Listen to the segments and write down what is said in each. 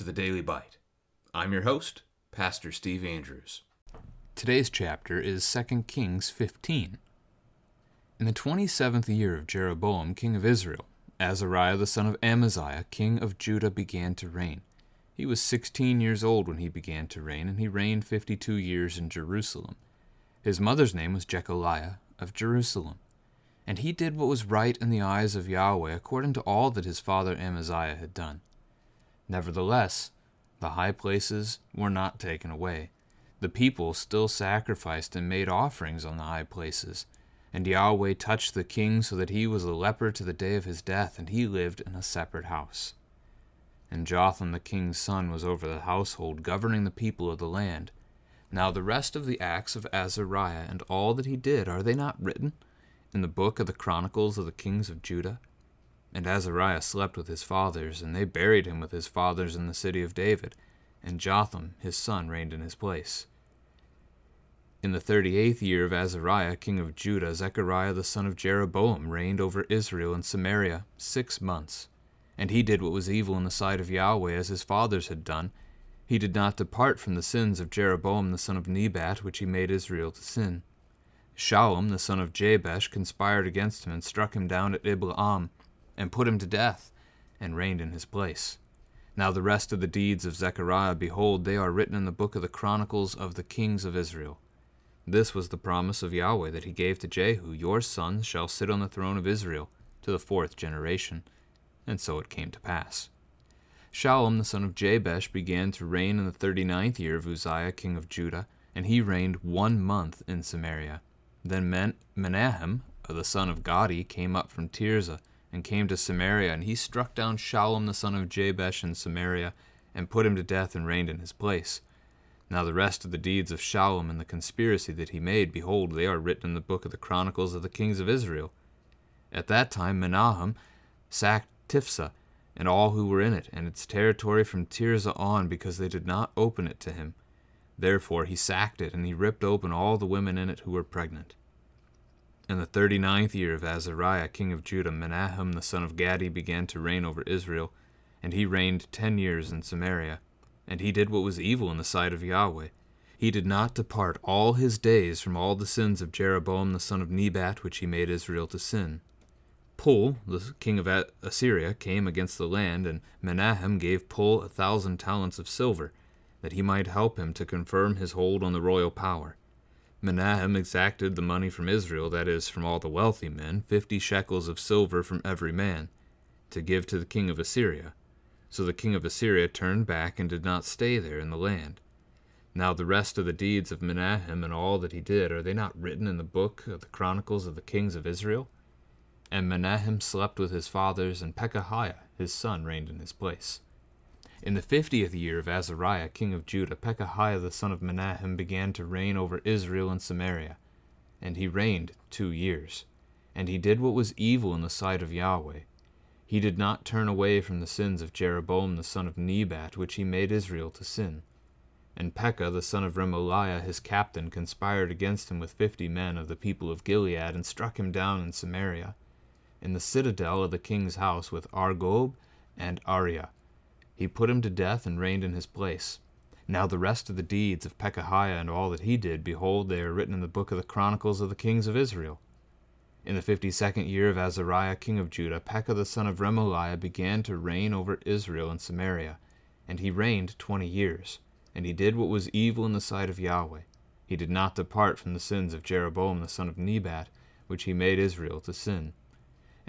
To the Daily Bite. I'm your host, Pastor Steve Andrews. Today's chapter is 2 Kings 15. In the 27th year of Jeroboam, king of Israel, Azariah the son of Amaziah, king of Judah, began to reign. He was 16 years old when he began to reign, and he reigned 52 years in Jerusalem. His mother's name was Jecoliah of Jerusalem. And he did what was right in the eyes of Yahweh according to all that his father Amaziah had done. Nevertheless, the high places were not taken away. The people still sacrificed and made offerings on the high places. And Yahweh touched the king so that he was a leper to the day of his death, and he lived in a separate house. And Jotham the king's son was over the household, governing the people of the land. Now the rest of the acts of Azariah and all that he did, are they not written in the book of the Chronicles of the kings of Judah? And Azariah slept with his fathers, and they buried him with his fathers in the city of David, and Jotham his son reigned in his place. In the thirty eighth year of Azariah king of Judah, Zechariah the son of Jeroboam reigned over Israel and Samaria six months. And he did what was evil in the sight of Yahweh, as his fathers had done. He did not depart from the sins of Jeroboam the son of Nebat, which he made Israel to sin. Shallum the son of Jabesh conspired against him and struck him down at Ibleam and put him to death, and reigned in his place. Now the rest of the deeds of Zechariah, behold, they are written in the book of the Chronicles of the kings of Israel. This was the promise of Yahweh that he gave to Jehu Your son shall sit on the throne of Israel to the fourth generation. And so it came to pass. Shallum the son of Jabesh began to reign in the thirty ninth year of Uzziah king of Judah, and he reigned one month in Samaria. Then Men- Menahem, the son of Gadi, came up from Tirzah, and came to Samaria, and he struck down Shallum the son of Jabesh in Samaria, and put him to death and reigned in his place. Now the rest of the deeds of Shallum and the conspiracy that he made, behold, they are written in the book of the Chronicles of the kings of Israel. At that time Menahem sacked Tiphsah, and all who were in it, and its territory from Tirzah on, because they did not open it to him. Therefore he sacked it, and he ripped open all the women in it who were pregnant. In the thirty ninth year of Azariah king of Judah, Menahem the son of Gadi began to reign over Israel, and he reigned ten years in Samaria. And he did what was evil in the sight of Yahweh. He did not depart all his days from all the sins of Jeroboam the son of Nebat, which he made Israel to sin. Pul, the king of Assyria, came against the land, and Menahem gave Pul a thousand talents of silver, that he might help him to confirm his hold on the royal power. Menahem exacted the money from Israel, that is, from all the wealthy men, fifty shekels of silver from every man, to give to the king of Assyria. So the king of Assyria turned back and did not stay there in the land. Now the rest of the deeds of Menahem and all that he did, are they not written in the book of the Chronicles of the kings of Israel? And Menahem slept with his fathers, and Pekahiah his son reigned in his place. In the fiftieth year of Azariah king of Judah, Pekahiah the son of Menahem began to reign over Israel and Samaria. And he reigned two years. And he did what was evil in the sight of Yahweh. He did not turn away from the sins of Jeroboam the son of Nebat, which he made Israel to sin. And Pekah the son of Remaliah his captain conspired against him with fifty men of the people of Gilead, and struck him down in Samaria, in the citadel of the king's house with Argob and Arieh he put him to death and reigned in his place. Now the rest of the deeds of Pekahiah and all that he did, behold, they are written in the book of the Chronicles of the kings of Israel. In the fifty second year of Azariah king of Judah, Pekah the son of Remaliah began to reign over Israel and Samaria, and he reigned twenty years. And he did what was evil in the sight of Yahweh. He did not depart from the sins of Jeroboam the son of Nebat, which he made Israel to sin.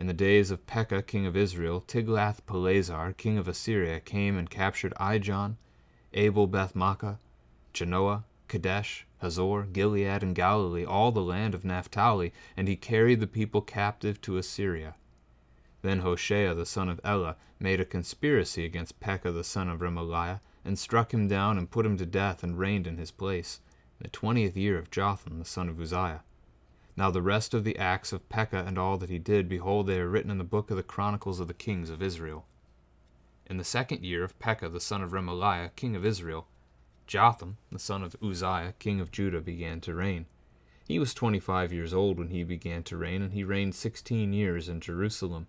In the days of Pekah king of Israel, Tiglath-Pileser king of Assyria came and captured Ijon, Abel Beth-maachah, Janoah, Kadesh, Hazor, Gilead, and Galilee, all the land of Naphtali, and he carried the people captive to Assyria. Then Hoshea the son of Elah made a conspiracy against Pekah the son of Remaliah, and struck him down and put him to death, and reigned in his place, in the twentieth year of Jotham the son of Uzziah. Now the rest of the acts of Pekah and all that he did, behold, they are written in the book of the Chronicles of the kings of Israel. In the second year of Pekah the son of Remaliah, king of Israel, Jotham, the son of Uzziah, king of Judah, began to reign. He was twenty five years old when he began to reign, and he reigned sixteen years in Jerusalem.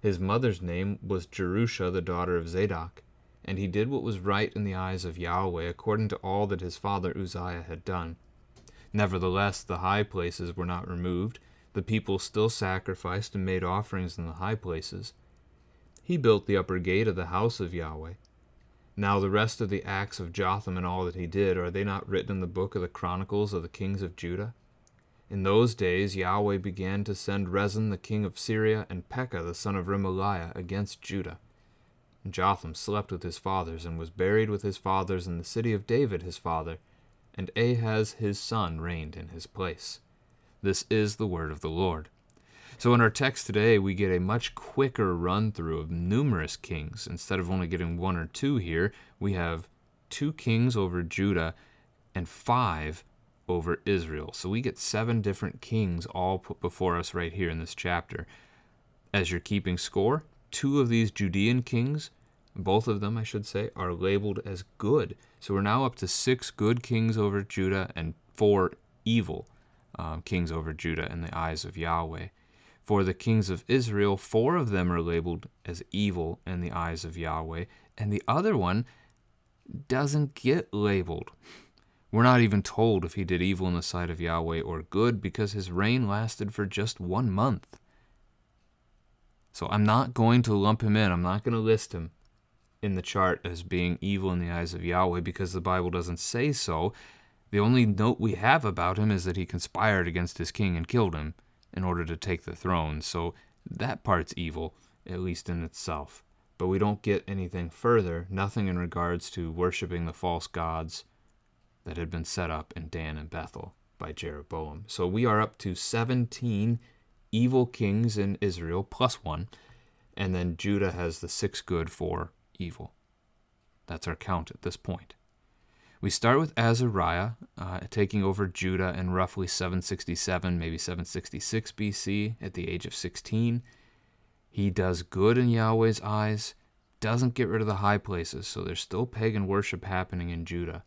His mother's name was Jerusha, the daughter of Zadok, and he did what was right in the eyes of Yahweh, according to all that his father Uzziah had done. Nevertheless, the high places were not removed. The people still sacrificed and made offerings in the high places. He built the upper gate of the house of Yahweh. Now, the rest of the acts of Jotham and all that he did, are they not written in the book of the Chronicles of the kings of Judah? In those days, Yahweh began to send Rezin the king of Syria and Pekah the son of Remaliah against Judah. Jotham slept with his fathers and was buried with his fathers in the city of David his father, and Ahaz his son reigned in his place. This is the word of the Lord. So in our text today, we get a much quicker run through of numerous kings. Instead of only getting one or two here, we have two kings over Judah and five over Israel. So we get seven different kings all put before us right here in this chapter. As you're keeping score, two of these Judean kings, both of them, I should say, are labeled as good. So we're now up to six good kings over Judah and four evil um, kings over Judah in the eyes of Yahweh. For the kings of Israel, four of them are labeled as evil in the eyes of Yahweh, and the other one doesn't get labeled. We're not even told if he did evil in the sight of Yahweh or good because his reign lasted for just one month. So I'm not going to lump him in. I'm not going to list him in the chart as being evil in the eyes of Yahweh because the Bible doesn't say so. The only note we have about him is that he conspired against his king and killed him in order to take the throne. So that part's evil, at least in itself. But we don't get anything further, nothing in regards to worshiping the false gods that had been set up in Dan and Bethel by Jeroboam. So we are up to 17 evil kings in Israel, plus one, and then Judah has the six good, four evil. That's our count at this point. We start with Azariah uh, taking over Judah in roughly 767, maybe 766 BC at the age of 16. He does good in Yahweh's eyes, doesn't get rid of the high places, so there's still pagan worship happening in Judah.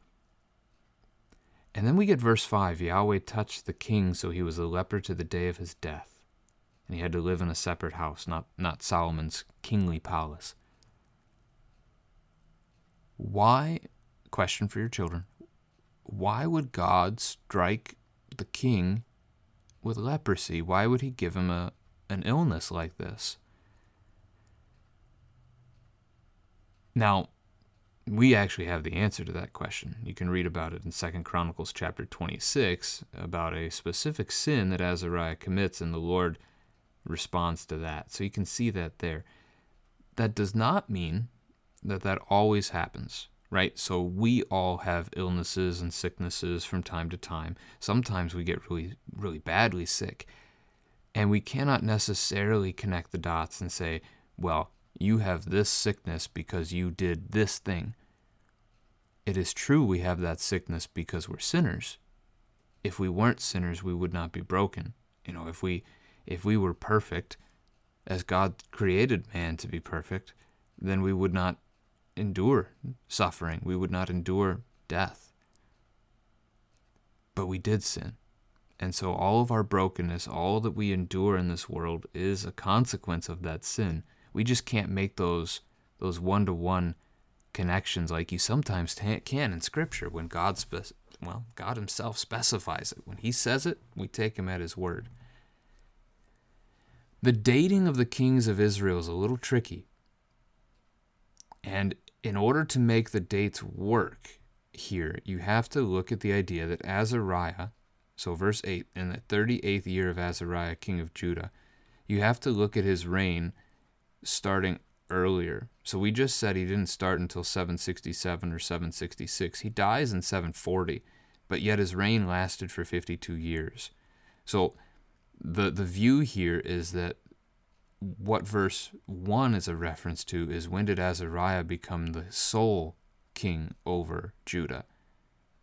And then we get verse 5 Yahweh touched the king so he was a leper to the day of his death and he had to live in a separate house, not, not Solomon's kingly palace. Why, question for your children, why would God strike the king with leprosy? Why would he give him a, an illness like this? Now, we actually have the answer to that question. You can read about it in Second Chronicles chapter 26 about a specific sin that Azariah commits and the Lord responds to that. So you can see that there. That does not mean that that always happens, right? So we all have illnesses and sicknesses from time to time. Sometimes we get really, really badly sick. And we cannot necessarily connect the dots and say, well, you have this sickness because you did this thing. It is true we have that sickness because we're sinners. If we weren't sinners, we would not be broken. You know, if we if we were perfect, as God created man to be perfect, then we would not endure suffering. We would not endure death. But we did sin. And so all of our brokenness, all that we endure in this world is a consequence of that sin. We just can't make those those one-to-one connections like you sometimes can in scripture when God spe- well, God himself specifies it. When he says it, we take him at his word. The dating of the kings of Israel is a little tricky. And in order to make the dates work here, you have to look at the idea that Azariah, so verse 8, in the 38th year of Azariah, king of Judah, you have to look at his reign starting earlier. So we just said he didn't start until 767 or 766. He dies in 740, but yet his reign lasted for 52 years. So the the view here is that what verse 1 is a reference to is when did Azariah become the sole king over Judah?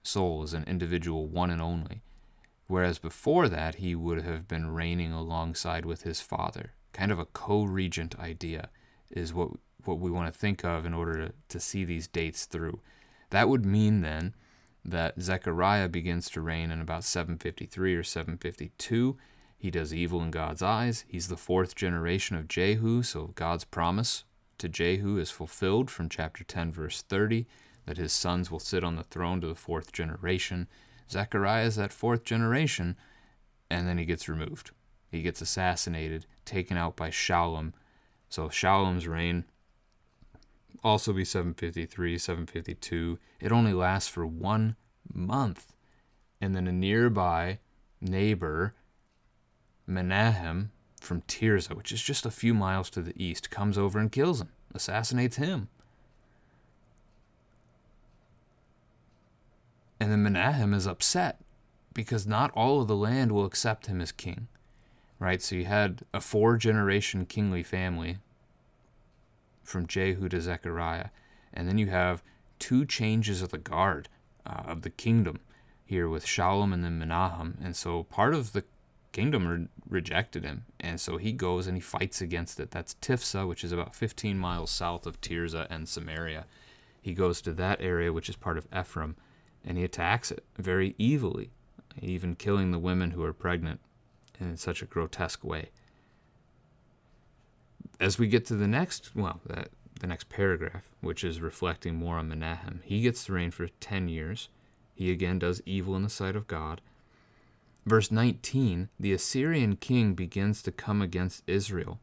Sole is an individual, one and only. Whereas before that, he would have been reigning alongside with his father. Kind of a co regent idea is what, what we want to think of in order to, to see these dates through. That would mean then that Zechariah begins to reign in about 753 or 752 he does evil in God's eyes. He's the fourth generation of Jehu, so God's promise to Jehu is fulfilled from chapter 10, verse 30, that his sons will sit on the throne to the fourth generation. Zechariah is that fourth generation, and then he gets removed. He gets assassinated, taken out by Shallum. So Shallum's reign also be 753, 752. It only lasts for one month. And then a nearby neighbor, Menahem from Tirzah, which is just a few miles to the east, comes over and kills him, assassinates him. And then Menahem is upset because not all of the land will accept him as king. Right? So you had a four generation kingly family from Jehu to Zechariah. And then you have two changes of the guard uh, of the kingdom here with Shallum and then Menahem. And so part of the kingdom re- rejected him. And so he goes and he fights against it. That's Tiphsah, which is about 15 miles south of Tirzah and Samaria. He goes to that area, which is part of Ephraim, and he attacks it very evilly, even killing the women who are pregnant in such a grotesque way as we get to the next, well, that the next paragraph, which is reflecting more on Menahem, he gets to reign for 10 years. He again does evil in the sight of God. Verse 19 the Assyrian king begins to come against Israel.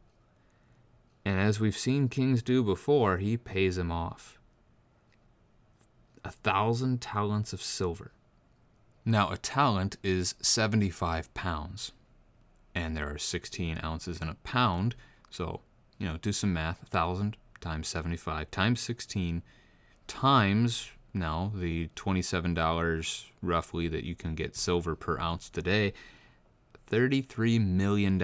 And as we've seen kings do before, he pays him off. A thousand talents of silver. Now, a talent is 75 pounds, and there are 16 ounces in a pound, so you know, do some math. 1,000 times 75 times 16 times now the $27 roughly that you can get silver per ounce today. $33 million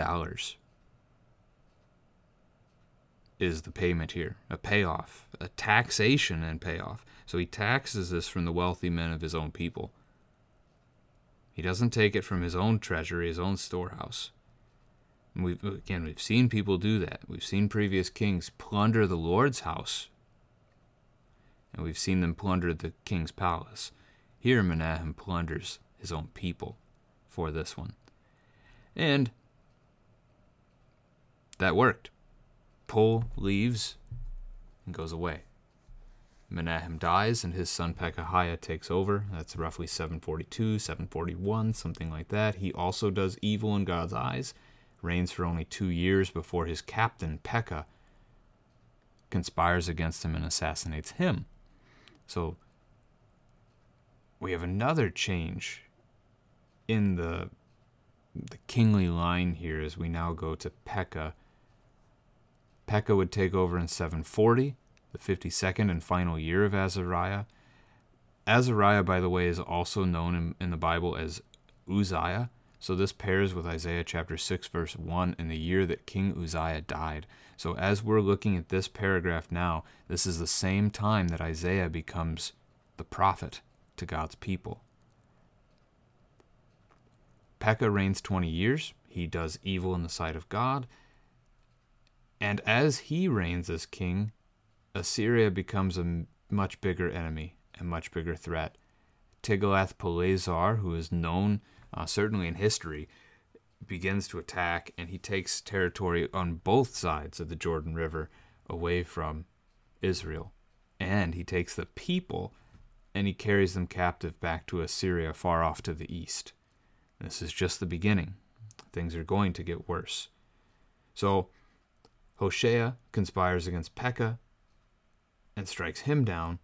is the payment here, a payoff, a taxation and payoff. So he taxes this from the wealthy men of his own people. He doesn't take it from his own treasury, his own storehouse. We've, again, we've seen people do that. We've seen previous kings plunder the Lord's house, and we've seen them plunder the king's palace. Here, Menahem plunders his own people for this one. And that worked. Pul leaves and goes away. Menahem dies, and his son Pekahiah takes over. That's roughly 742, 741, something like that. He also does evil in God's eyes reigns for only two years before his captain, Pekah, conspires against him and assassinates him. So we have another change in the the kingly line here as we now go to Pekah. Pekah would take over in 740, the 52nd and final year of Azariah. Azariah, by the way, is also known in, in the Bible as Uzziah. So this pairs with Isaiah chapter 6, verse 1, in the year that King Uzziah died. So as we're looking at this paragraph now, this is the same time that Isaiah becomes the prophet to God's people. Pekah reigns 20 years. He does evil in the sight of God. And as he reigns as king, Assyria becomes a much bigger enemy, a much bigger threat. Tiglath-Pileser, who is known uh, certainly in history, begins to attack and he takes territory on both sides of the Jordan River away from Israel. And he takes the people and he carries them captive back to Assyria far off to the east. This is just the beginning. Things are going to get worse. So Hoshea conspires against Pekah and strikes him down.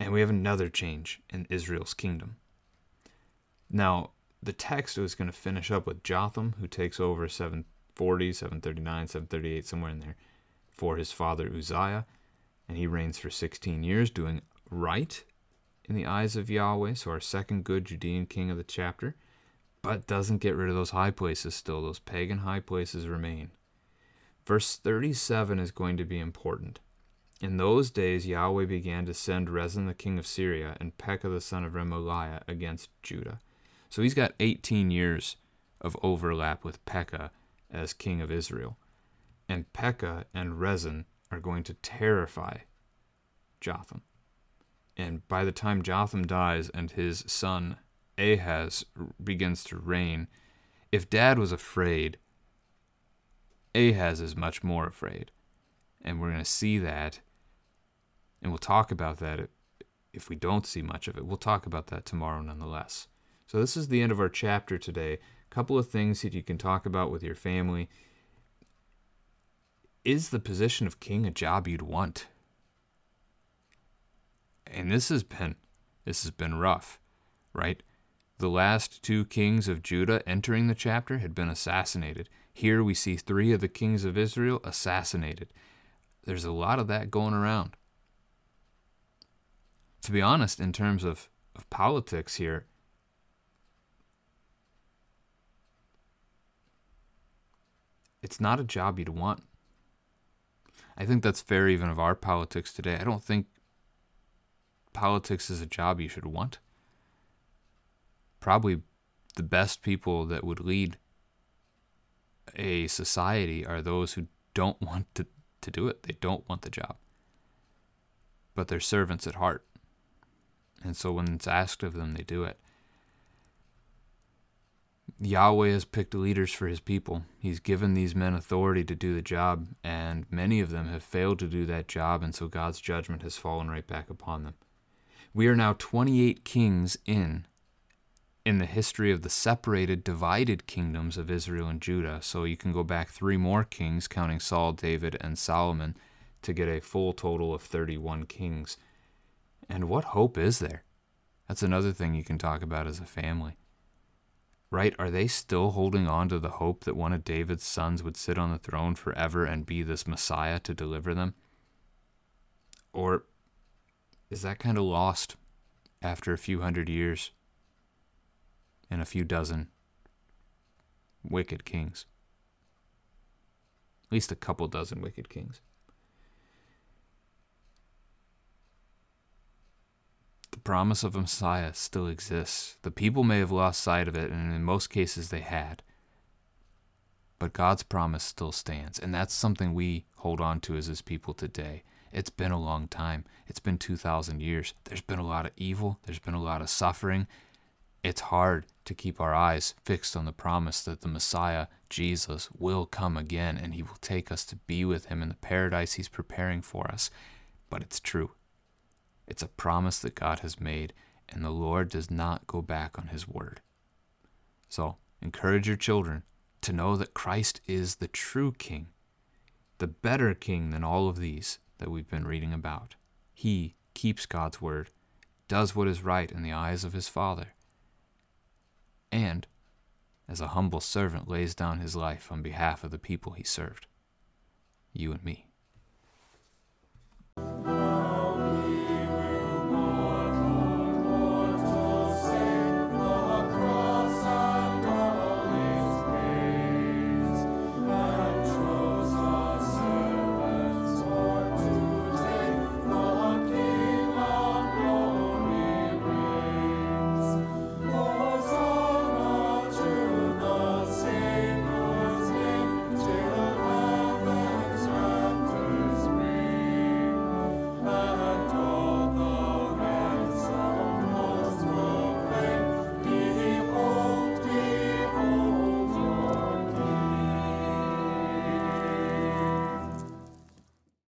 And we have another change in Israel's kingdom. Now, the text was going to finish up with Jotham, who takes over 740, 739, 738, somewhere in there, for his father Uzziah. And he reigns for 16 years, doing right in the eyes of Yahweh. So, our second good Judean king of the chapter, but doesn't get rid of those high places still. Those pagan high places remain. Verse 37 is going to be important. In those days, Yahweh began to send Rezin the king of Syria and Pekah the son of Remaliah against Judah. So he's got 18 years of overlap with Pekah as king of Israel. And Pekah and Rezin are going to terrify Jotham. And by the time Jotham dies and his son Ahaz begins to reign, if dad was afraid, Ahaz is much more afraid. And we're going to see that. And we'll talk about that if we don't see much of it. We'll talk about that tomorrow nonetheless. So, this is the end of our chapter today. A couple of things that you can talk about with your family. Is the position of king a job you'd want? And this has been this has been rough, right? The last two kings of Judah entering the chapter had been assassinated. Here we see three of the kings of Israel assassinated. There's a lot of that going around. To be honest, in terms of, of politics here, it's not a job you'd want. I think that's fair even of our politics today. I don't think politics is a job you should want. Probably the best people that would lead a society are those who don't want to, to do it. They don't want the job. But they're servants at heart. And so when it's asked of them, they do it. Yahweh has picked leaders for his people. He's given these men authority to do the job, and many of them have failed to do that job, and so God's judgment has fallen right back upon them. We are now 28 kings in in the history of the separated, divided kingdoms of Israel and Judah. So you can go back three more kings, counting Saul, David, and Solomon, to get a full total of 31 kings. And what hope is there? That's another thing you can talk about as a family. Right? Are they still holding on to the hope that one of David's sons would sit on the throne forever and be this Messiah to deliver them? Or is that kind of lost after a few hundred years and a few dozen wicked kings. At least a couple dozen wicked kings. Promise of a Messiah still exists. The people may have lost sight of it, and in most cases they had. But God's promise still stands, and that's something we hold on to as his people today. It's been a long time. It's been 2,000 years. There's been a lot of evil. There's been a lot of suffering. It's hard to keep our eyes fixed on the promise that the Messiah, Jesus, will come again and he will take us to be with him in the paradise he's preparing for us. But it's true. It's a promise that God has made, and the Lord does not go back on his word. So, encourage your children to know that Christ is the true King, the better King than all of these that we've been reading about. He keeps God's word, does what is right in the eyes of his Father, and, as a humble servant, lays down his life on behalf of the people he served. You and me.